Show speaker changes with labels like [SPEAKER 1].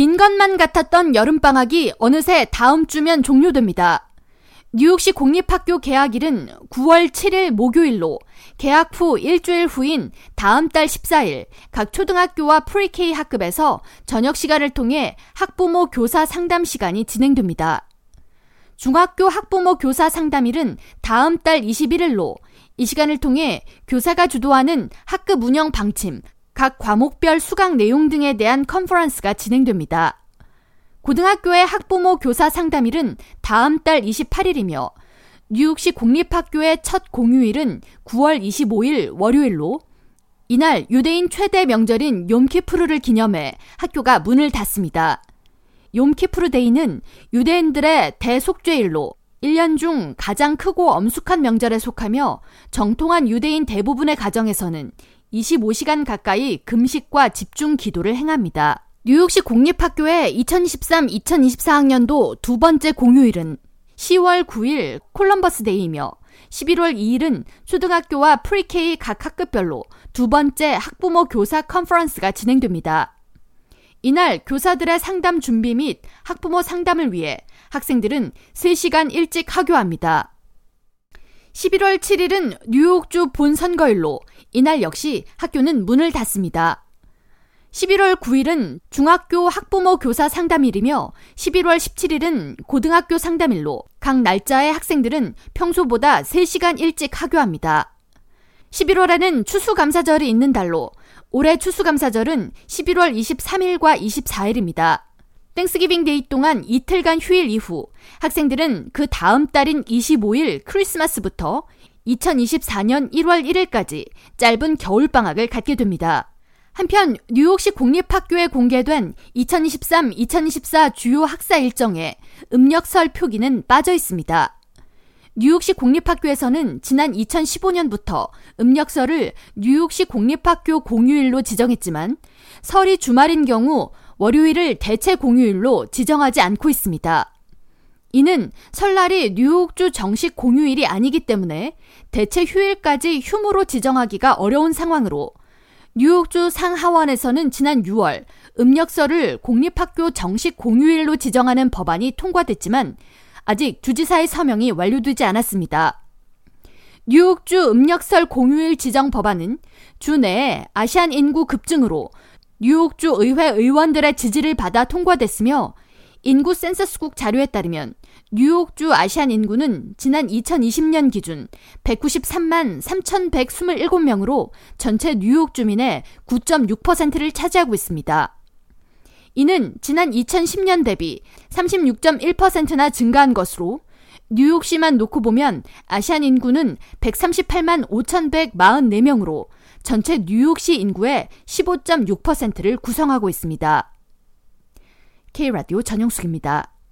[SPEAKER 1] 긴 것만 같았던 여름방학이 어느새 다음 주면 종료됩니다. 뉴욕시 공립학교 개학일은 9월 7일 목요일로 개학 후 일주일 후인 다음 달 14일 각 초등학교와 프리케이 학급에서 저녁 시간을 통해 학부모 교사 상담 시간이 진행됩니다. 중학교 학부모 교사 상담일은 다음 달 21일로 이 시간을 통해 교사가 주도하는 학급 운영 방침, 각 과목별 수강 내용 등에 대한 컨퍼런스가 진행됩니다. 고등학교의 학부모 교사 상담일은 다음 달 28일이며 뉴욕시 공립학교의 첫 공휴일은 9월 25일 월요일로 이날 유대인 최대 명절인 욤키프르를 기념해 학교가 문을 닫습니다. 욤키프르 데이는 유대인들의 대속죄일로 1년 중 가장 크고 엄숙한 명절에 속하며 정통한 유대인 대부분의 가정에서는 25시간 가까이 금식과 집중 기도를 행합니다. 뉴욕시 공립학교의 2023-2024학년도 두 번째 공휴일은 10월 9일 Columbus Day이며 11월 2일은 초등학교와 Pre-K 각 학급별로 두 번째 학부모 교사 컨퍼런스가 진행됩니다. 이날 교사들의 상담 준비 및 학부모 상담을 위해 학생들은 3시간 일찍 하교합니다. 11월 7일은 뉴욕주 본선거일로 이날 역시 학교는 문을 닫습니다. 11월 9일은 중학교 학부모 교사 상담일이며 11월 17일은 고등학교 상담일로 각 날짜의 학생들은 평소보다 3시간 일찍 하교합니다. 11월에는 추수감사절이 있는 달로 올해 추수감사절은 11월 23일과 24일입니다. Thanksgiving Day 동안 이틀간 휴일 이후 학생들은 그 다음 달인 25일 크리스마스부터 2024년 1월 1일까지 짧은 겨울방학을 갖게 됩니다. 한편 뉴욕시 공립학교에 공개된 2023-2024 주요 학사 일정에 음력설 표기는 빠져 있습니다. 뉴욕시 공립학교에서는 지난 2015년부터 음력설을 뉴욕시 공립학교 공휴일로 지정했지만 설이 주말인 경우 월요일을 대체 공휴일로 지정하지 않고 있습니다. 이는 설날이 뉴욕주 정식 공휴일이 아니기 때문에 대체 휴일까지 휴무로 지정하기가 어려운 상황으로 뉴욕주 상하원에서는 지난 6월 음력설을 공립학교 정식 공휴일로 지정하는 법안이 통과됐지만 아직 주지사의 서명이 완료되지 않았습니다. 뉴욕주 음력설 공휴일 지정 법안은 주 내에 아시안 인구 급증으로 뉴욕주 의회 의원들의 지지를 받아 통과됐으며 인구 센서스국 자료에 따르면 뉴욕주 아시안 인구는 지난 2020년 기준 193만 3,127명으로 전체 뉴욕 주민의 9.6%를 차지하고 있습니다. 이는 지난 2010년 대비 36.1%나 증가한 것으로 뉴욕시만 놓고 보면 아시안 인구는 138만 5,144명으로 전체 뉴욕시 인구의 15.6%를 구성하고 있습니다. K라디오 전영숙입니다.